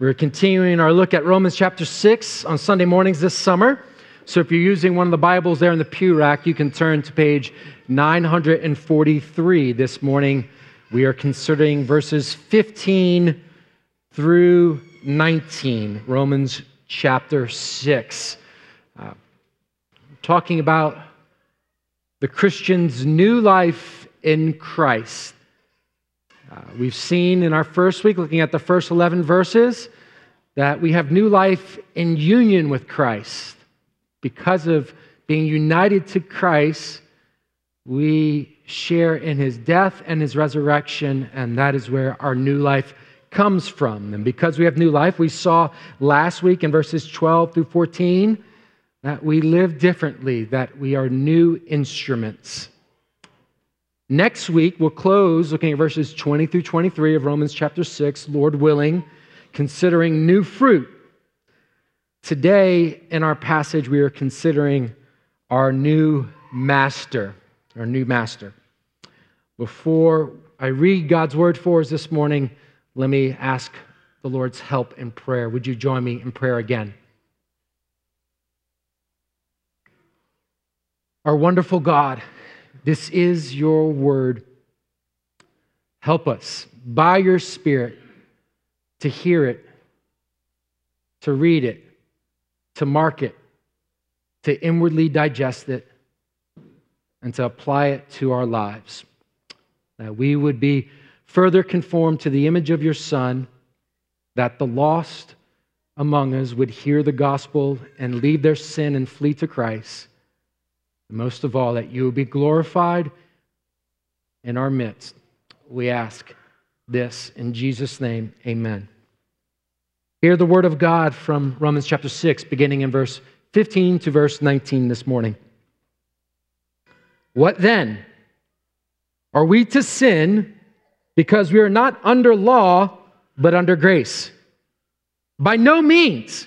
We're continuing our look at Romans chapter 6 on Sunday mornings this summer. So if you're using one of the Bibles there in the pew rack, you can turn to page 943. This morning, we are considering verses 15 through 19, Romans chapter 6. Uh, talking about the Christian's new life in Christ. Uh, we've seen in our first week, looking at the first 11 verses, that we have new life in union with Christ. Because of being united to Christ, we share in his death and his resurrection, and that is where our new life comes from. And because we have new life, we saw last week in verses 12 through 14 that we live differently, that we are new instruments Next week, we'll close looking at verses 20 through 23 of Romans chapter 6, Lord willing, considering new fruit. Today, in our passage, we are considering our new master, our new master. Before I read God's word for us this morning, let me ask the Lord's help in prayer. Would you join me in prayer again? Our wonderful God, this is your word. Help us by your Spirit to hear it, to read it, to mark it, to inwardly digest it, and to apply it to our lives. That we would be further conformed to the image of your Son, that the lost among us would hear the gospel and leave their sin and flee to Christ most of all, that you will be glorified in our midst. We ask this in Jesus' name. Amen. Hear the word of God from Romans chapter 6, beginning in verse 15 to verse 19 this morning. What then? Are we to sin because we are not under law, but under grace? By no means.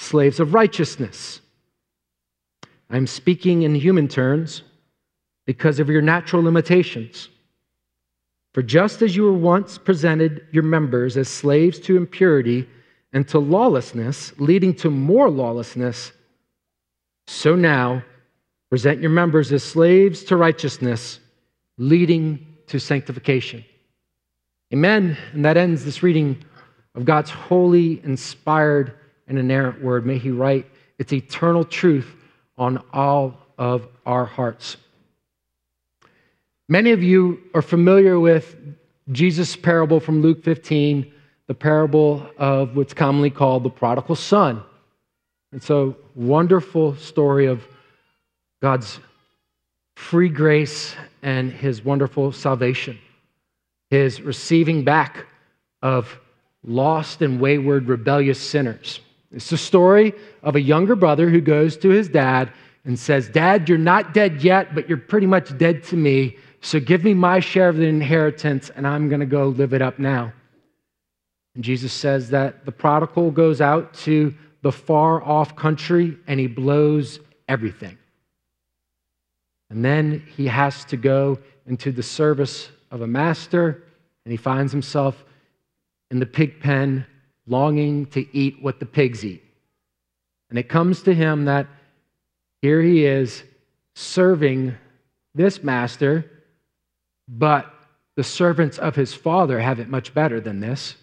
slaves of righteousness. I'm speaking in human terms because of your natural limitations. For just as you were once presented your members as slaves to impurity and to lawlessness, leading to more lawlessness, so now present your members as slaves to righteousness, leading to sanctification. Amen. And that ends this reading of God's holy, inspired, and inerrant word. May He write its eternal truth on all of our hearts. Many of you are familiar with Jesus' parable from Luke 15, the parable of what's commonly called the prodigal son. It's a wonderful story of God's free grace and his wonderful salvation, his receiving back of lost and wayward, rebellious sinners. It's the story of a younger brother who goes to his dad and says, Dad, you're not dead yet, but you're pretty much dead to me. So give me my share of the inheritance, and I'm going to go live it up now. And Jesus says that the prodigal goes out to the far off country and he blows everything. And then he has to go into the service of a master, and he finds himself in the pig pen longing to eat what the pigs eat. And it comes to him that here he is serving this master, but the servants of his father have it much better than this.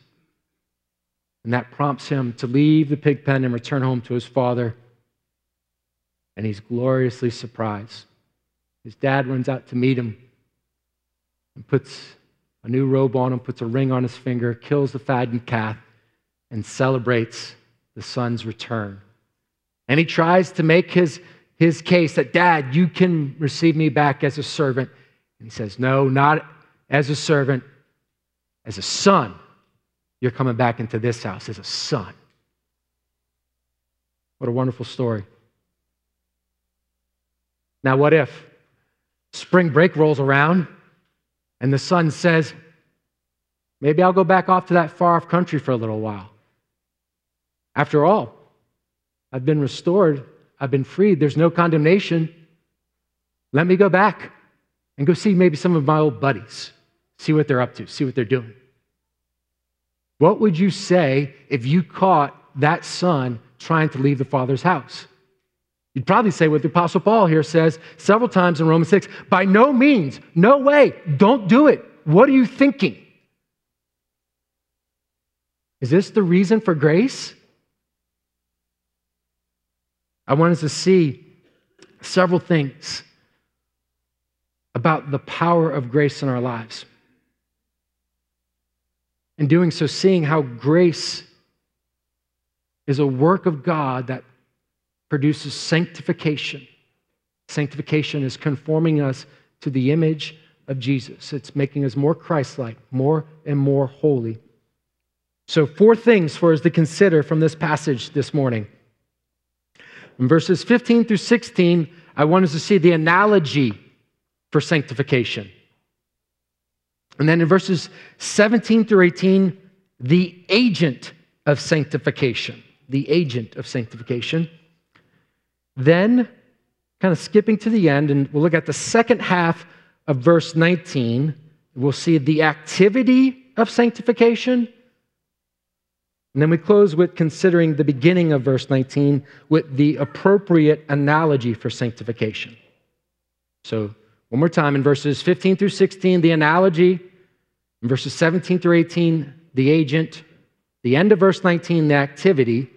And that prompts him to leave the pig pen and return home to his father. And he's gloriously surprised. His dad runs out to meet him and puts a new robe on him, puts a ring on his finger, kills the fattened calf, and celebrates the son's return. And he tries to make his, his case that, Dad, you can receive me back as a servant. And he says, No, not as a servant, as a son. you're coming back into this house as a son. What a wonderful story. Now, what if spring break rolls around and the son says, Maybe I'll go back off to that far off country for a little while. After all, I've been restored, I've been freed, there's no condemnation. Let me go back and go see maybe some of my old buddies, see what they're up to, see what they're doing. What would you say if you caught that son trying to leave the father's house? You'd probably say what the Apostle Paul here says several times in Romans 6 by no means, no way, don't do it. What are you thinking? Is this the reason for grace? I want us to see several things about the power of grace in our lives. In doing so, seeing how grace is a work of God that produces sanctification. Sanctification is conforming us to the image of Jesus, it's making us more Christ like, more and more holy. So, four things for us to consider from this passage this morning. In verses 15 through 16, I want us to see the analogy for sanctification. And then in verses 17 through 18, the agent of sanctification. The agent of sanctification. Then, kind of skipping to the end, and we'll look at the second half of verse 19. We'll see the activity of sanctification and then we close with considering the beginning of verse 19 with the appropriate analogy for sanctification. So, one more time in verses 15 through 16, the analogy. In verses 17 through 18, the agent. The end of verse 19, the activity.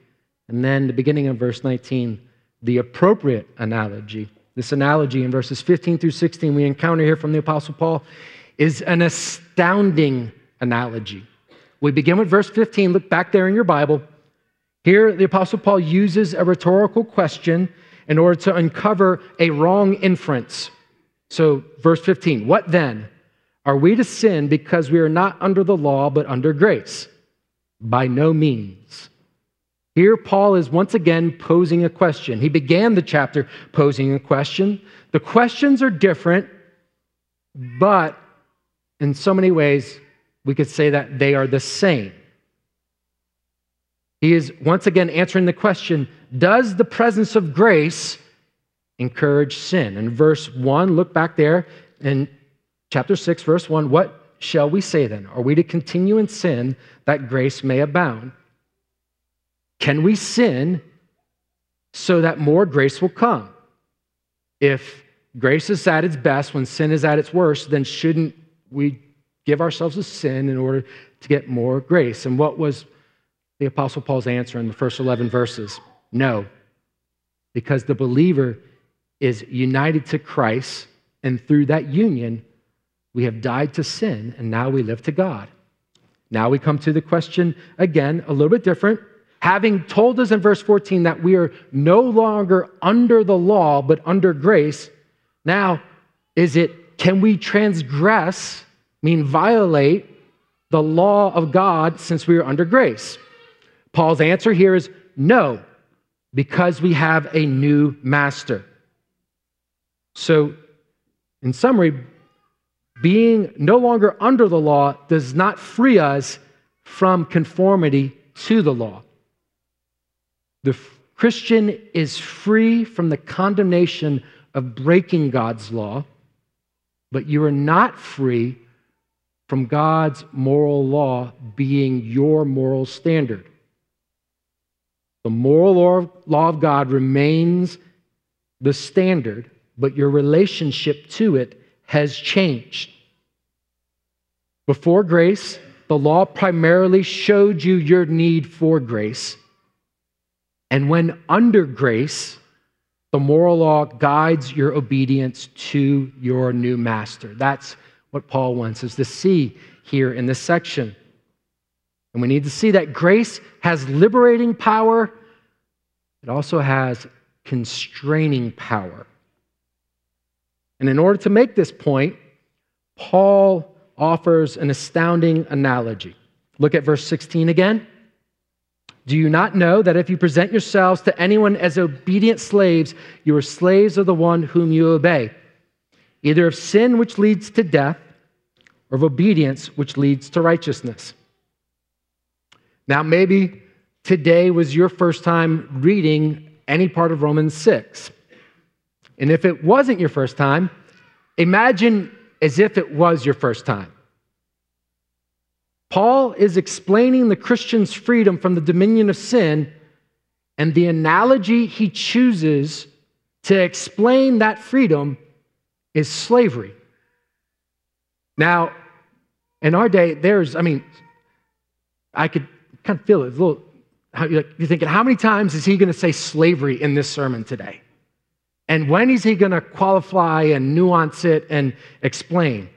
And then the beginning of verse 19, the appropriate analogy. This analogy in verses 15 through 16 we encounter here from the Apostle Paul is an astounding analogy. We begin with verse 15. Look back there in your Bible. Here, the Apostle Paul uses a rhetorical question in order to uncover a wrong inference. So, verse 15 What then? Are we to sin because we are not under the law but under grace? By no means. Here, Paul is once again posing a question. He began the chapter posing a question. The questions are different, but in so many ways, we could say that they are the same. He is once again answering the question Does the presence of grace encourage sin? In verse 1, look back there in chapter 6, verse 1 What shall we say then? Are we to continue in sin that grace may abound? Can we sin so that more grace will come? If grace is at its best when sin is at its worst, then shouldn't we give ourselves to sin in order to get more grace. And what was the Apostle Paul's answer in the first 11 verses? No, because the believer is united to Christ, and through that union, we have died to sin, and now we live to God. Now we come to the question again, a little bit different. Having told us in verse 14 that we are no longer under the law, but under grace, now is it can we transgress mean violate the law of God since we are under grace? Paul's answer here is no, because we have a new master. So, in summary, being no longer under the law does not free us from conformity to the law. The Christian is free from the condemnation of breaking God's law, but you are not free from God's moral law being your moral standard. The moral law of God remains the standard, but your relationship to it has changed. Before grace, the law primarily showed you your need for grace. And when under grace, the moral law guides your obedience to your new master. That's what Paul wants us to see here in this section. And we need to see that grace has liberating power, it also has constraining power. And in order to make this point, Paul offers an astounding analogy. Look at verse 16 again. Do you not know that if you present yourselves to anyone as obedient slaves, you are slaves of the one whom you obey, either of sin which leads to death or of obedience which leads to righteousness? Now, maybe today was your first time reading any part of Romans 6. And if it wasn't your first time, imagine as if it was your first time. Paul is explaining the Christian's freedom from the dominion of sin, and the analogy he chooses to explain that freedom is slavery. Now, in our day, there's, I mean, I could kind of feel it. a little, you're thinking, how many times is he going to say slavery in this sermon today? And when is he going to qualify and nuance it and explain?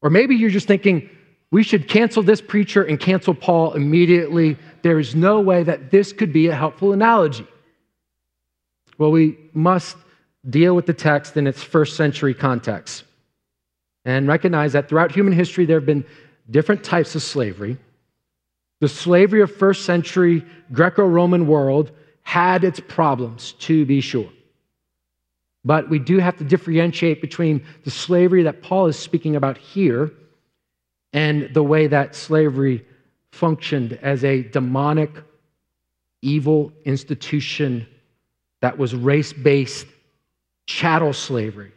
Or maybe you're just thinking, we should cancel this preacher and cancel Paul immediately. There is no way that this could be a helpful analogy. Well, we must deal with the text in its first century context and recognize that throughout human history, there have been different types of slavery. The slavery of first century Greco Roman world had its problems, to be sure. But we do have to differentiate between the slavery that Paul is speaking about here and the way that slavery functioned as a demonic, evil institution that was race based chattel slavery,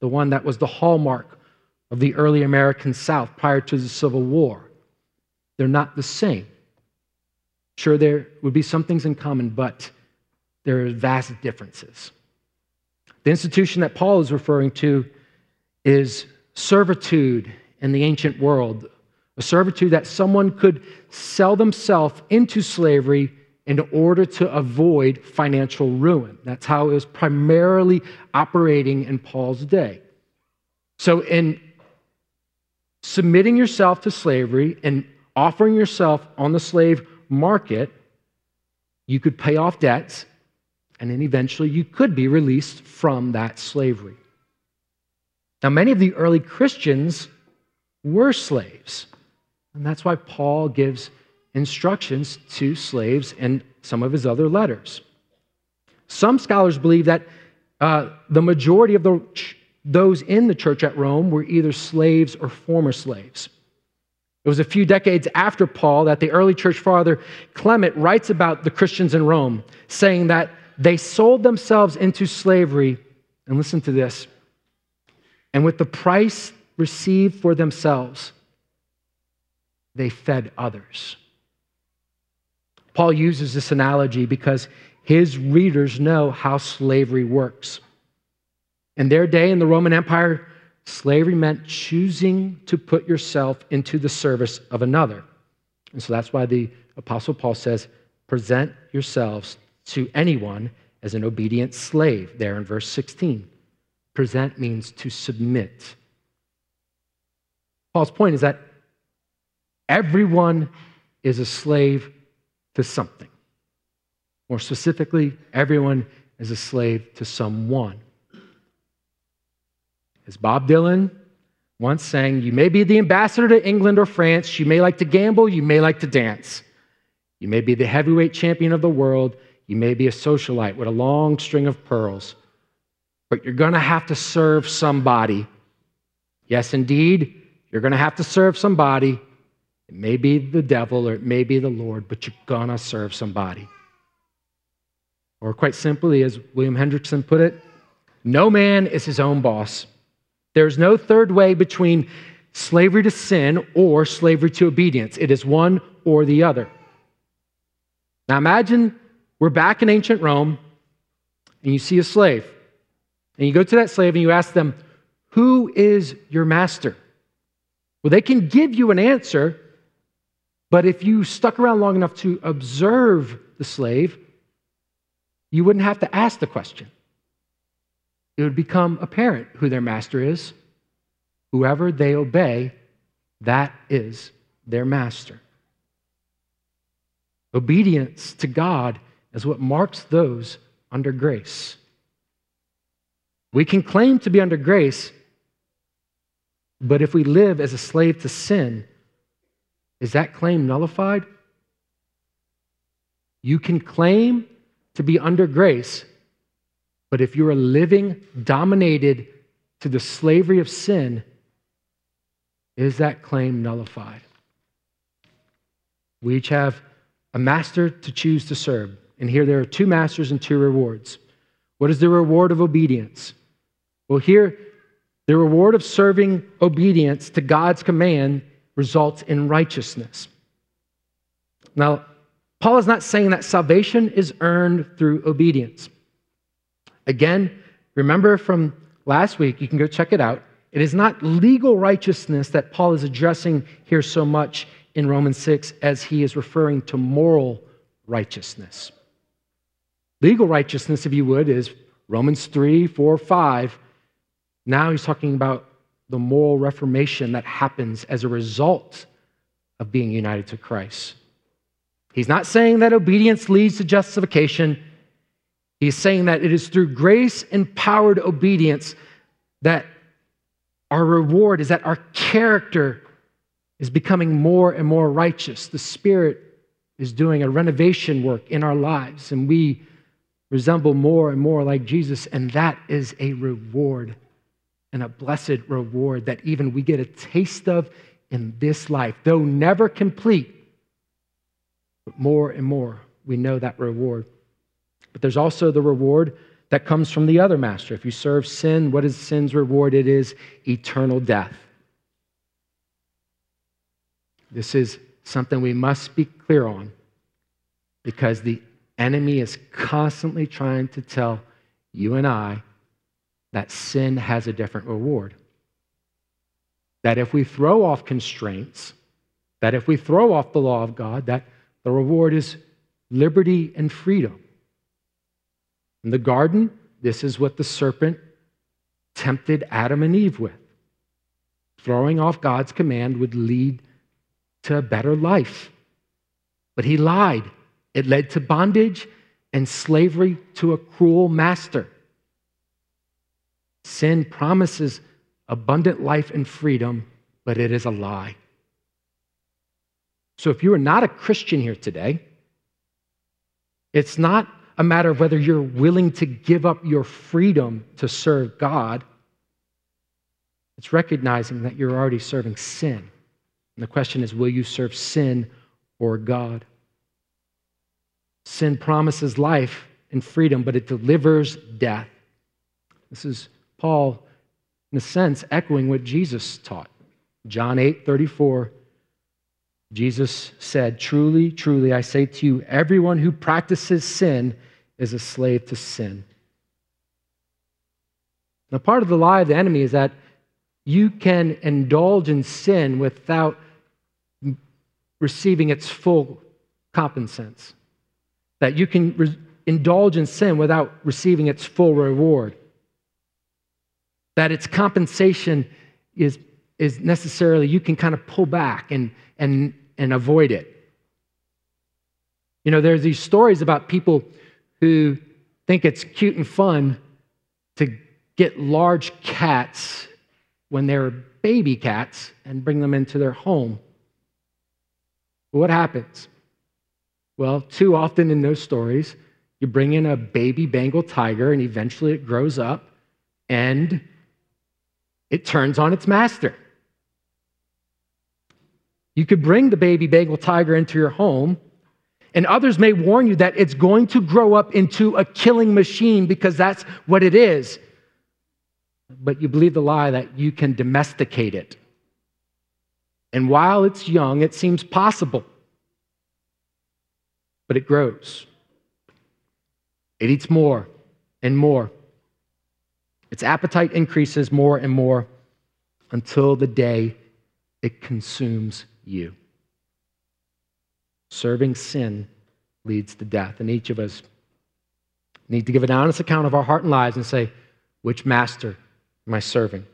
the one that was the hallmark of the early American South prior to the Civil War. They're not the same. Sure, there would be some things in common, but there are vast differences. The institution that Paul is referring to is servitude in the ancient world, a servitude that someone could sell themselves into slavery in order to avoid financial ruin. That's how it was primarily operating in Paul's day. So, in submitting yourself to slavery and offering yourself on the slave market, you could pay off debts, and then eventually you could be released from that slavery. Now, many of the early Christians were slaves. And that's why Paul gives instructions to slaves in some of his other letters. Some scholars believe that uh, the majority of the, those in the church at Rome were either slaves or former slaves. It was a few decades after Paul that the early church father Clement writes about the Christians in Rome, saying that they sold themselves into slavery, and listen to this, and with the price received for themselves, they fed others. Paul uses this analogy because his readers know how slavery works. In their day in the Roman Empire, slavery meant choosing to put yourself into the service of another. And so that's why the Apostle Paul says, present yourselves to anyone as an obedient slave, there in verse 16. Present means to submit Paul's point is that everyone is a slave to something. More specifically, everyone is a slave to someone. As Bob Dylan once sang, you may be the ambassador to England or France, you may like to gamble, you may like to dance. You may be the heavyweight champion of the world, you may be a socialite with a long string of pearls, but you're going to have to serve somebody. Yes, indeed, you're going to have to serve somebody. It may be the devil or it may be the Lord, but you're going to serve somebody. Or, quite simply, as William Hendriksen put it, no man is his own boss. There's no third way between slavery to sin or slavery to obedience. It is one or the other. Now, imagine we're back in ancient Rome and you see a slave. And you go to that slave and you ask them, Who is your master? Well, they can give you an answer, but if you stuck around long enough to observe the slave, you wouldn't have to ask the question. It would become apparent who their master is. Whoever they obey, that is their master. Obedience to God is what marks those under grace. We can claim to be under grace but if we live as a slave to sin, is that claim nullified? You can claim to be under grace, but if you are living dominated to the slavery of sin, is that claim nullified? We each have a master to choose to serve. And here there are two masters and two rewards. What is the reward of obedience? Well, here, the reward of serving obedience to God's command results in righteousness. Now, Paul is not saying that salvation is earned through obedience. Again, remember from last week, you can go check it out. It is not legal righteousness that Paul is addressing here so much in Romans 6 as he is referring to moral righteousness. Legal righteousness, if you would, is Romans 3, 4, 5. Now he's talking about the moral reformation that happens as a result of being united to Christ. He's not saying that obedience leads to justification. He's saying that it is through grace empowered obedience that our reward is that our character is becoming more and more righteous. The Spirit is doing a renovation work in our lives, and we resemble more and more like Jesus, and that is a reward and a blessed reward that even we get a taste of in this life, though never complete. But more and more, we know that reward. But there's also the reward that comes from the other master. If you serve sin, what is sin's reward? It is eternal death. This is something we must be clear on because the enemy is constantly trying to tell you and I that sin has a different reward. That if we throw off constraints, that if we throw off the law of God, that the reward is liberty and freedom. In the garden, this is what the serpent tempted Adam and Eve with. Throwing off God's command would lead to a better life. But he lied. It led to bondage and slavery to a cruel master. Sin promises abundant life and freedom, but it is a lie. So if you are not a Christian here today, it's not a matter of whether you're willing to give up your freedom to serve God. It's recognizing that you're already serving sin. And the question is will you serve sin or God? Sin promises life and freedom, but it delivers death. This is Paul, in a sense, echoing what Jesus taught. John 8 34, Jesus said, Truly, truly, I say to you, everyone who practices sin is a slave to sin. Now, part of the lie of the enemy is that you can indulge in sin without receiving its full compensance. That you can re- indulge in sin without receiving its full reward. That its compensation is, is necessarily, you can kind of pull back and, and, and avoid it. You know, there's these stories about people who think it's cute and fun to get large cats when they're baby cats and bring them into their home what happens? Well, too often in those stories, you bring in a baby Bengal tiger and eventually it grows up and it turns on its master. You could bring the baby Bengal tiger into your home, and others may warn you that it's going to grow up into a killing machine because that's what it is. But you believe the lie that you can domesticate it. And while it's young, it seems possible. But it grows. It eats more and more. Its appetite increases more and more until the day it consumes you. Serving sin leads to death, and each of us need to give an honest account of our heart and lives and say, Which master am I serving?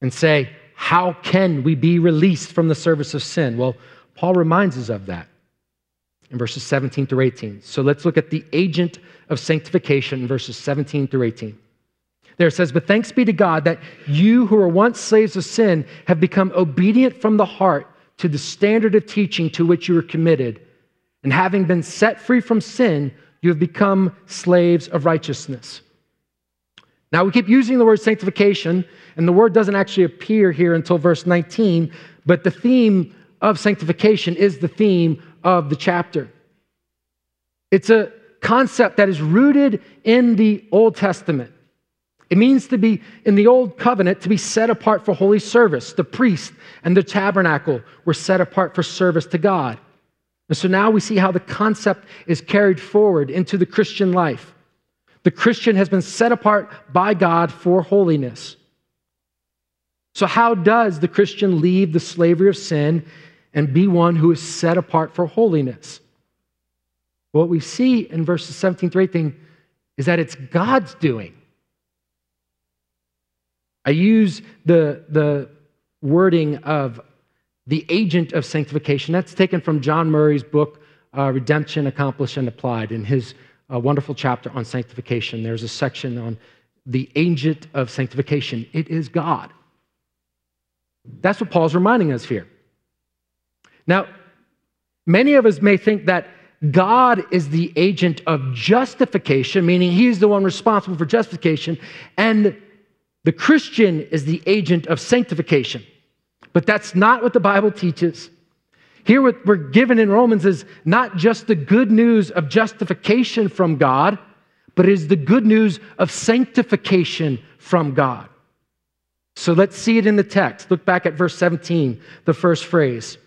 And say, how can we be released from the service of sin? Well, Paul reminds us of that in verses 17 through 18. So let's look at the agent of sanctification in verses 17 through 18. There it says, But thanks be to God that you who were once slaves of sin have become obedient from the heart to the standard of teaching to which you were committed. And having been set free from sin, you have become slaves of righteousness. Now, we keep using the word sanctification, and the word doesn't actually appear here until verse 19, but the theme of sanctification is the theme of the chapter. It's a concept that is rooted in the Old Testament. It means to be in the Old Covenant, to be set apart for holy service. The priest and the tabernacle were set apart for service to God. And so now we see how the concept is carried forward into the Christian life. The Christian has been set apart by God for holiness. So, how does the Christian leave the slavery of sin and be one who is set apart for holiness? What we see in verses 17 through 18 is that it's God's doing. I use the, the wording of the agent of sanctification. That's taken from John Murray's book, uh, Redemption Accomplished and Applied, in his a wonderful chapter on sanctification. There's a section on the agent of sanctification. It is God. That's what Paul's reminding us here. Now, many of us may think that God is the agent of justification, meaning he's the one responsible for justification, and the Christian is the agent of sanctification. But that's not what the Bible teaches. Here, what we're given in Romans is not just the good news of justification from God, but it is the good news of sanctification from God. So let's see it in the text. Look back at verse 17, the first phrase.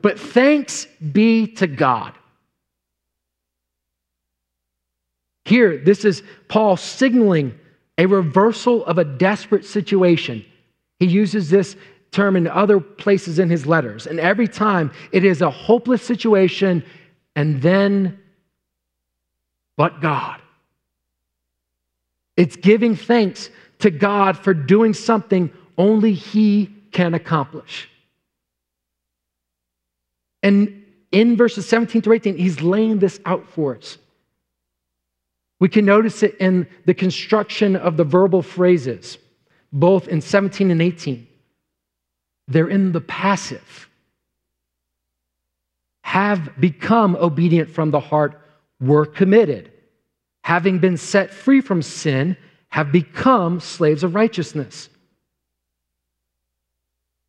But thanks be to God. Here, this is Paul signaling a reversal of a desperate situation. He uses this term in other places in his letters. And every time it is a hopeless situation, and then, but God. It's giving thanks to God for doing something only He can accomplish. And in verses 17 to 18, He's laying this out for us. We can notice it in the construction of the verbal phrases, both in 17 and 18. They're in the passive. Have become obedient from the heart, were committed. Having been set free from sin, have become slaves of righteousness.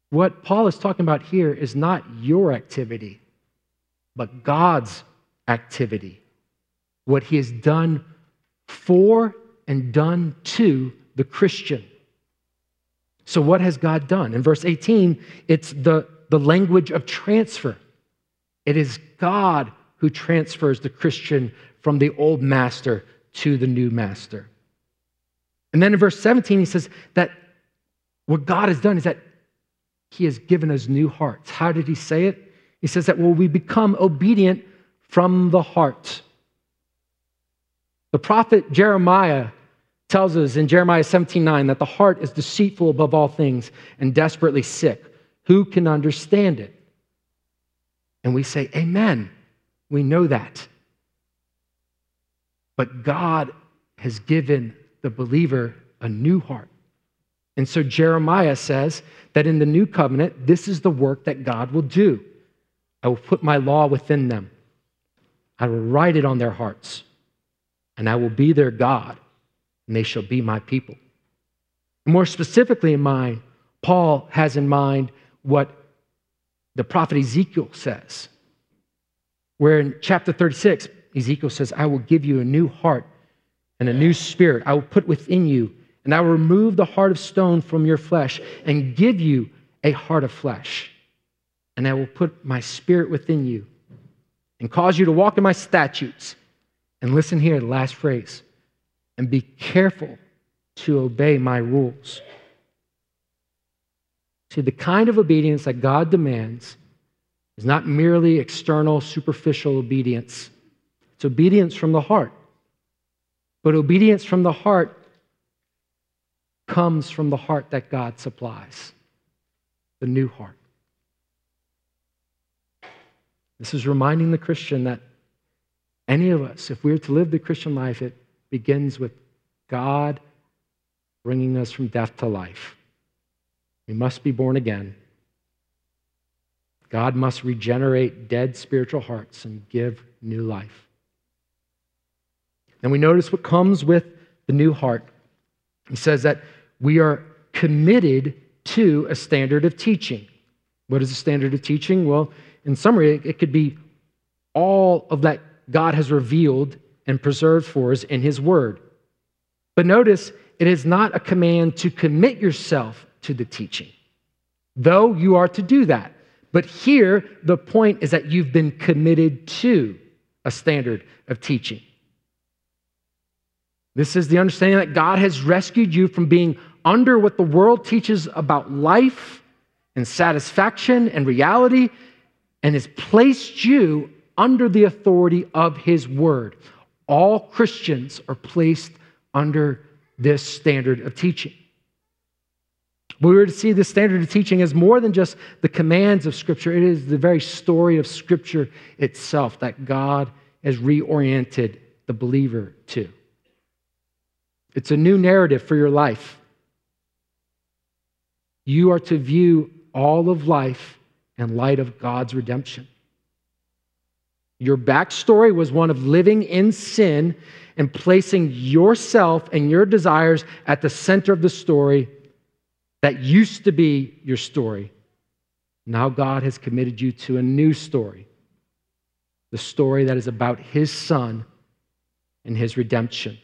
What Paul is talking about here is not your activity, but God's activity. What he has done for and done to the Christian. So, what has God done? In verse 18, it's the, the language of transfer. It is God who transfers the Christian from the old master to the new master. And then in verse 17, he says that what God has done is that he has given us new hearts. How did he say it? He says that well, we become obedient from the heart. The prophet Jeremiah tells us in Jeremiah 17 9 that the heart is deceitful above all things and desperately sick. Who can understand it? And we say, Amen. We know that. But God has given the believer a new heart. And so Jeremiah says that in the new covenant, this is the work that God will do. I will put my law within them, I will write it on their hearts, and I will be their God and they shall be my people. More specifically, in mind, Paul has in mind what the prophet Ezekiel says, where in chapter 36, Ezekiel says, I will give you a new heart and a new spirit. I will put within you, and I will remove the heart of stone from your flesh and give you a heart of flesh. And I will put my spirit within you and cause you to walk in my statutes. And listen here, the last phrase and be careful to obey my rules. See, the kind of obedience that God demands is not merely external, superficial obedience, it's obedience from the heart. But obedience from the heart comes from the heart that God supplies, the new heart. This is reminding the Christian that any of us, if we are to live the Christian life, it begins with God bringing us from death to life. We must be born again. God must regenerate dead spiritual hearts and give new life. And we notice what comes with the new heart. He says that we are committed to a standard of teaching. What is a standard of teaching? Well, in summary, it could be all of that God has revealed and preserved for us in His Word. But notice, it is not a command to commit yourself to the teaching, though you are to do that. But here, the point is that you've been committed to a standard of teaching. This is the understanding that God has rescued you from being under what the world teaches about life and satisfaction and reality and has placed you under the authority of His Word. All Christians are placed under this standard of teaching. We were to see the standard of teaching as more than just the commands of Scripture, it is the very story of Scripture itself that God has reoriented the believer to. It's a new narrative for your life. You are to view all of life in light of God's redemption. Your backstory was one of living in sin and placing yourself and your desires at the center of the story that used to be your story. Now God has committed you to a new story the story that is about His Son and His redemption.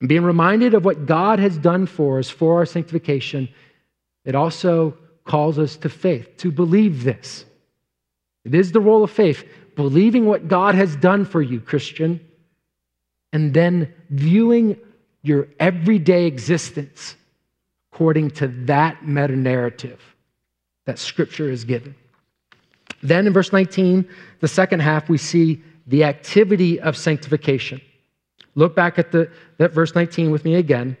And being reminded of what God has done for us for our sanctification, it also calls us to faith, to believe this. It is the role of faith, believing what God has done for you, Christian, and then viewing your everyday existence according to that meta narrative that Scripture is given. Then in verse 19, the second half, we see the activity of sanctification. Look back at the, that verse 19 with me again.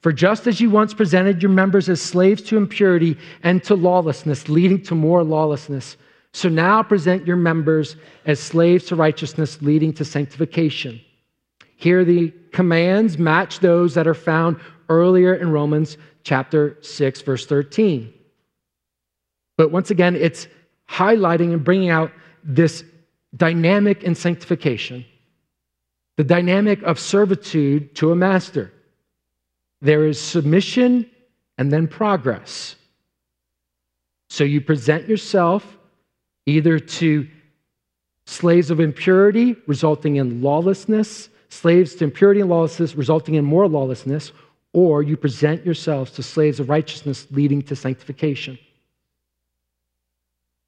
For just as you once presented your members as slaves to impurity and to lawlessness, leading to more lawlessness, so now present your members as slaves to righteousness, leading to sanctification. Here, the commands match those that are found earlier in Romans chapter 6, verse 13. But once again, it's highlighting and bringing out this dynamic in sanctification, the dynamic of servitude to a master. There is submission and then progress. So you present yourself either to slaves of impurity, resulting in lawlessness, slaves to impurity and lawlessness, resulting in more lawlessness, or you present yourselves to slaves of righteousness, leading to sanctification.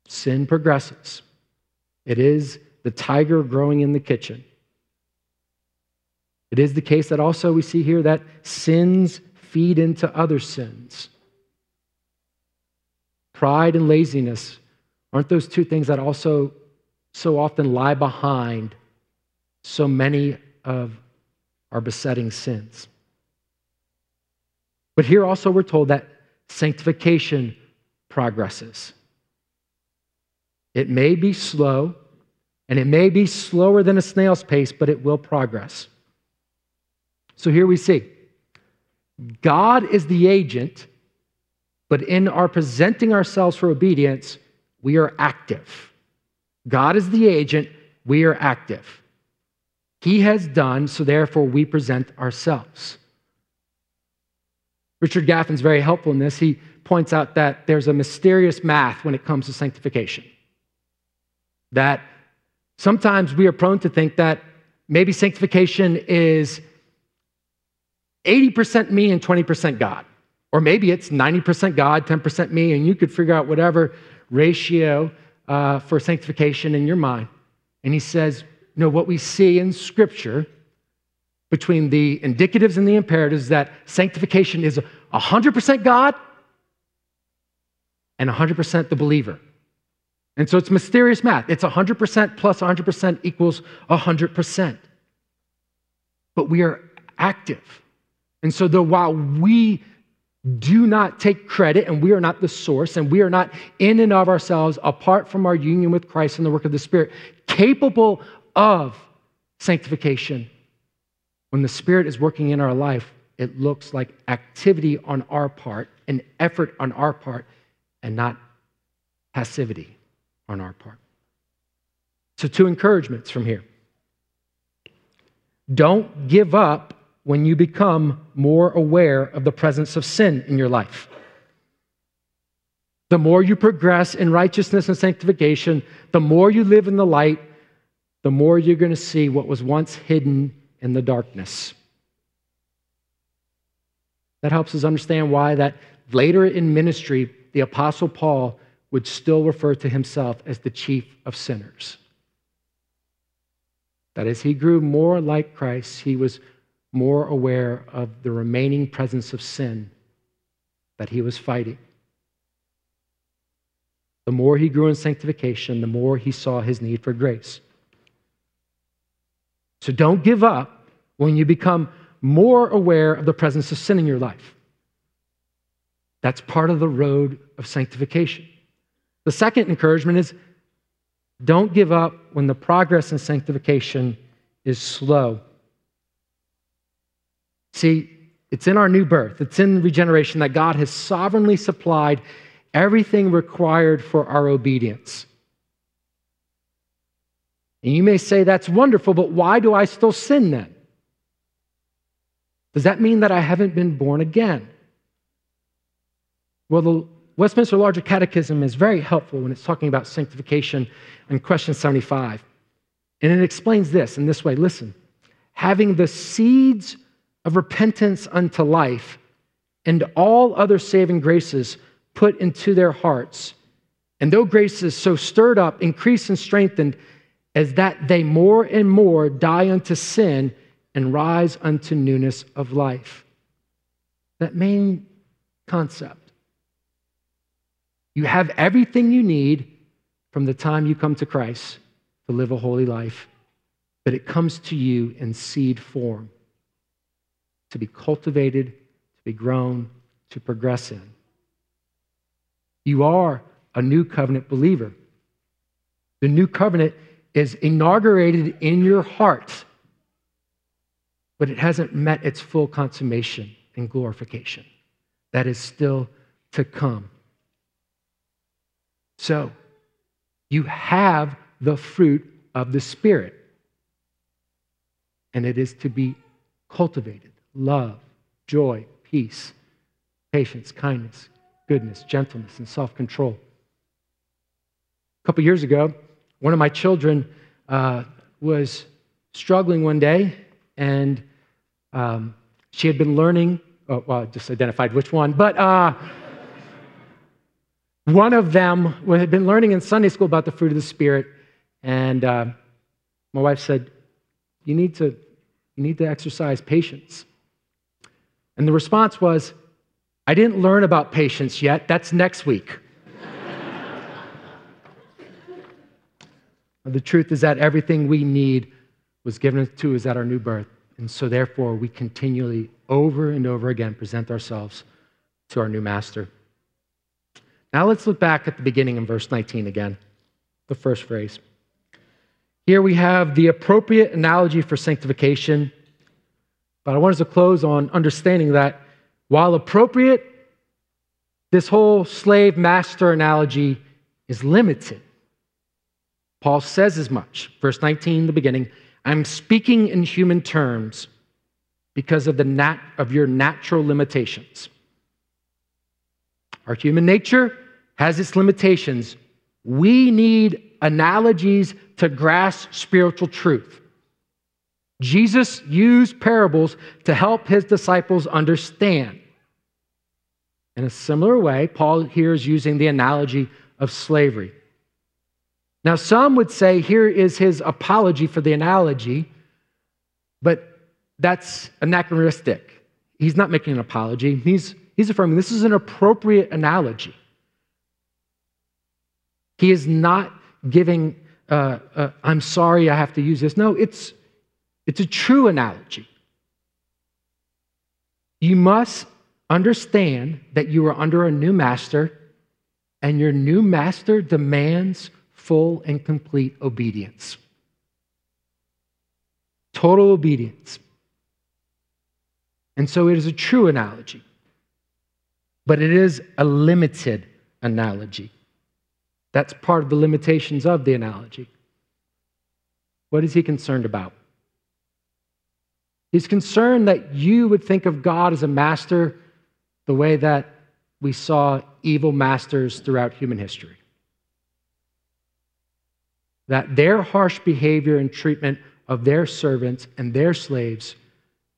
Sin progresses. It is the tiger growing in the kitchen. It is the case that also we see here that sins feed into other sins. Pride and laziness aren't those two things that also so often lie behind so many of our besetting sins? But here also we're told that sanctification progresses. It may be slow, and it may be slower than a snail's pace, but it will progress. So here we see God is the agent, but in our presenting ourselves for obedience, we are active. God is the agent, we are active. He has done, so therefore we present ourselves. Richard Gaffin's very helpful in this. He points out that there's a mysterious math when it comes to sanctification. That sometimes we are prone to think that maybe sanctification is 80% me and 20% God. Or maybe it's 90% God, 10% me, and you could figure out whatever ratio uh, for sanctification in your mind. And he says, no, what we see in Scripture between the indicatives and the imperatives that sanctification is 100% God and 100% the believer. And so it's mysterious math. It's 100% plus 100% equals 100%. But we are active. And so, though while we do not take credit and we are not the source and we are not in and of ourselves apart from our union with Christ and the work of the Spirit, capable of sanctification. When the Spirit is working in our life, it looks like activity on our part, an effort on our part, and not passivity on our part. So, two encouragements from here. Don't give up when you become more aware of the presence of sin in your life. The more you progress in righteousness and sanctification, the more you live in the light, the more you're going to see what was once hidden in the darkness. That helps us understand why that later in ministry, the apostle Paul would still refer to himself as the chief of sinners. That as he grew more like Christ, he was more aware of the remaining presence of sin that he was fighting. The more he grew in sanctification, the more he saw his need for grace. So don't give up when you become more aware of the presence of sin in your life. That's part of the road of sanctification. The second encouragement is don't give up when the progress in sanctification is slow. See, it's in our new birth, it's in regeneration that God has sovereignly supplied everything required for our obedience. And you may say, that's wonderful, but why do I still sin then? Does that mean that I haven't been born again? Well, the Westminster Larger Catechism is very helpful when it's talking about sanctification in question 75. And it explains this in this way listen, having the seeds of repentance unto life and all other saving graces put into their hearts. And though graces so stirred up, increased, and strengthened, as that they more and more die unto sin and rise unto newness of life. That main concept. You have everything you need from the time you come to Christ to live a holy life, but it comes to you in seed form to be cultivated, to be grown, to progress in. You are a new covenant believer. The new covenant is inaugurated in your heart, but it hasn't met its full consummation and glorification. That is still to come. So, you have the fruit of the Spirit, and it is to be cultivated love, joy, peace, patience, kindness, goodness, gentleness, and self control. A couple years ago, one of my children uh, was struggling one day, and um, she had been learning. Oh, well, I just identified which one, but uh, one of them had been learning in Sunday school about the fruit of the Spirit, and uh, my wife said, "You need to, you need to exercise patience." And the response was, I didn't learn about patience yet. That's next week. the truth is that everything we need was given to us at our new birth. And so, therefore, we continually, over and over again, present ourselves to our new master. Now, let's look back at the beginning in verse 19 again, the first phrase. Here we have the appropriate analogy for sanctification but I wanted to close on understanding that while appropriate, this whole slave master analogy is limited. Paul says as much. Verse 19, the beginning I'm speaking in human terms because of, the nat- of your natural limitations. Our human nature has its limitations. We need analogies to grasp spiritual truth. Jesus used parables to help his disciples understand. In a similar way, Paul here is using the analogy of slavery. Now, some would say here is his apology for the analogy, but that's anachronistic. He's not making an apology. He's, he's affirming this is an appropriate analogy. He is not giving, uh, uh, I'm sorry I have to use this. No, it's, it's a true analogy. You must understand that you are under a new master, and your new master demands full and complete obedience. Total obedience. And so it is a true analogy, but it is a limited analogy. That's part of the limitations of the analogy. What is he concerned about? He's concerned that you would think of God as a master the way that we saw evil masters throughout human history. That their harsh behavior and treatment of their servants and their slaves,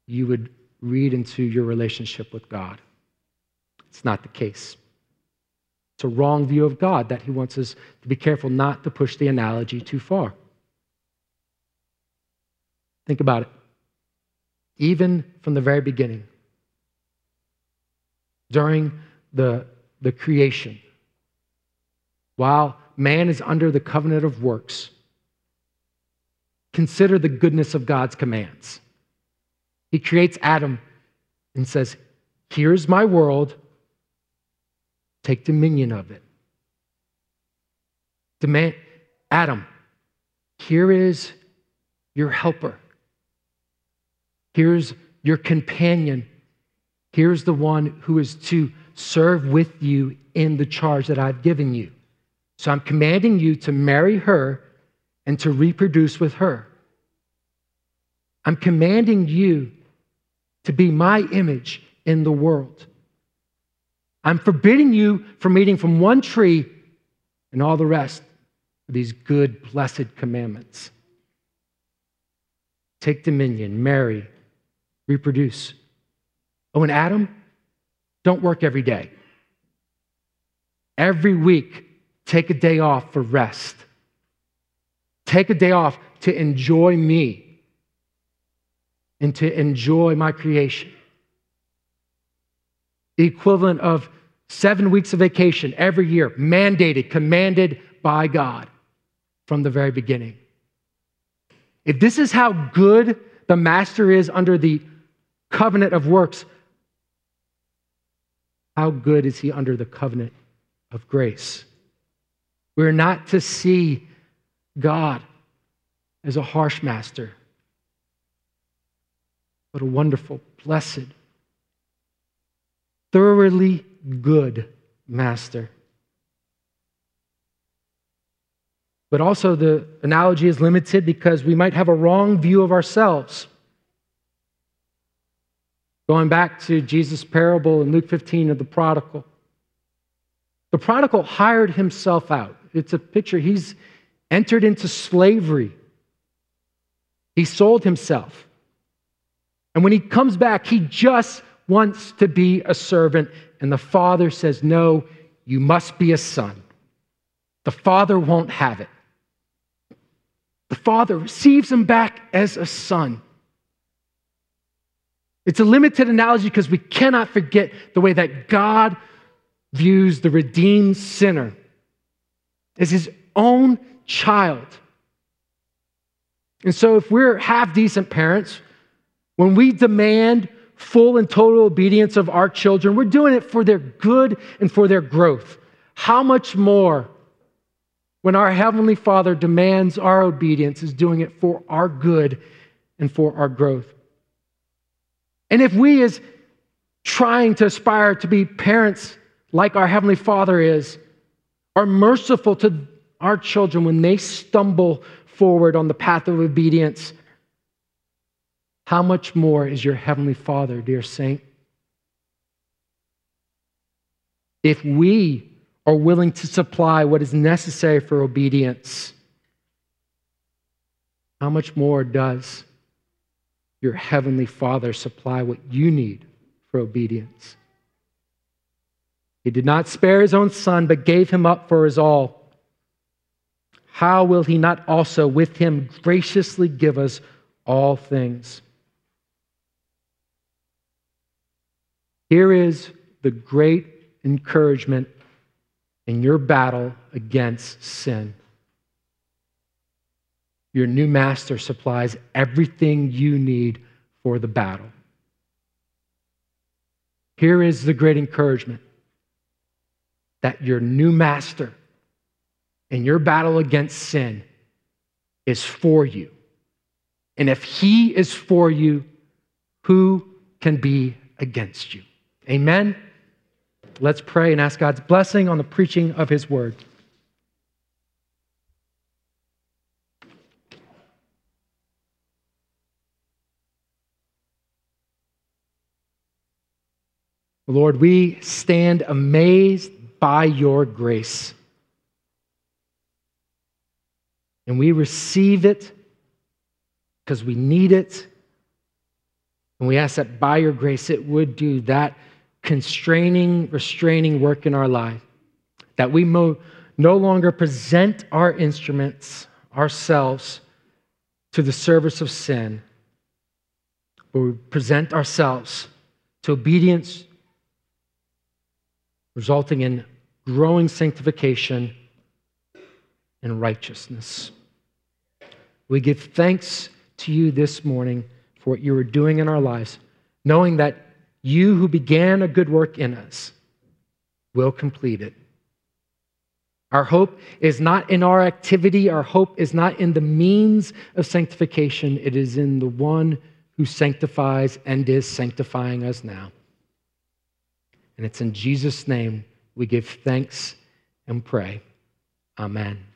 you would read into your relationship with God. It's not the case. It's a wrong view of God that he wants us to be careful not to push the analogy too far. Think about it. Even from the very beginning, during the, the creation, while man is under the covenant of works, consider the goodness of God's commands. He creates Adam and says, Here's my world, take dominion of it. Demand, Adam, here is your helper. Here's your companion. Here's the one who is to serve with you in the charge that I've given you. So I'm commanding you to marry her and to reproduce with her. I'm commanding you to be my image in the world. I'm forbidding you from eating from one tree and all the rest of these good, blessed commandments. Take dominion, marry, reproduce. Oh, and Adam, don't work every day. Every week, take a day off for rest. Take a day off to enjoy me and to enjoy my creation. The equivalent of seven weeks of vacation every year, mandated, commanded by God from the very beginning. If this is how good the master is under the covenant of works, how good is he under the covenant of grace? We're not to see God as a harsh master, but a wonderful, blessed, thoroughly good master. But also, the analogy is limited because we might have a wrong view of ourselves. Going back to Jesus' parable in Luke 15 of the prodigal. The prodigal hired himself out. It's a picture. He's entered into slavery. He sold himself. And when he comes back, he just wants to be a servant. And the father says, No, you must be a son. The father won't have it. The father receives him back as a son. It's a limited analogy because we cannot forget the way that God views the redeemed sinner as his own child. And so, if we're half decent parents, when we demand full and total obedience of our children, we're doing it for their good and for their growth. How much more when our Heavenly Father demands our obedience is doing it for our good and for our growth? And if we, as trying to aspire to be parents like our Heavenly Father is, are merciful to our children when they stumble forward on the path of obedience, how much more is your Heavenly Father, dear saint? If we are willing to supply what is necessary for obedience, how much more does your heavenly Father supply what you need for obedience. He did not spare his own son, but gave him up for us all. How will he not also with him graciously give us all things? Here is the great encouragement in your battle against sin. Your new master supplies everything you need for the battle. Here is the great encouragement that your new master in your battle against sin is for you. And if he is for you, who can be against you? Amen. Let's pray and ask God's blessing on the preaching of his word. Lord, we stand amazed by your grace. And we receive it because we need it. And we ask that by your grace it would do that constraining, restraining work in our life. That we mo- no longer present our instruments, ourselves, to the service of sin, but we present ourselves to obedience, resulting in growing sanctification and righteousness. We give thanks to you this morning for what you are doing in our lives, knowing that you who began a good work in us will complete it. Our hope is not in our activity. Our hope is not in the means of sanctification. It is in the one who sanctifies and is sanctifying us now. And it's in Jesus' name we give thanks and pray. Amen.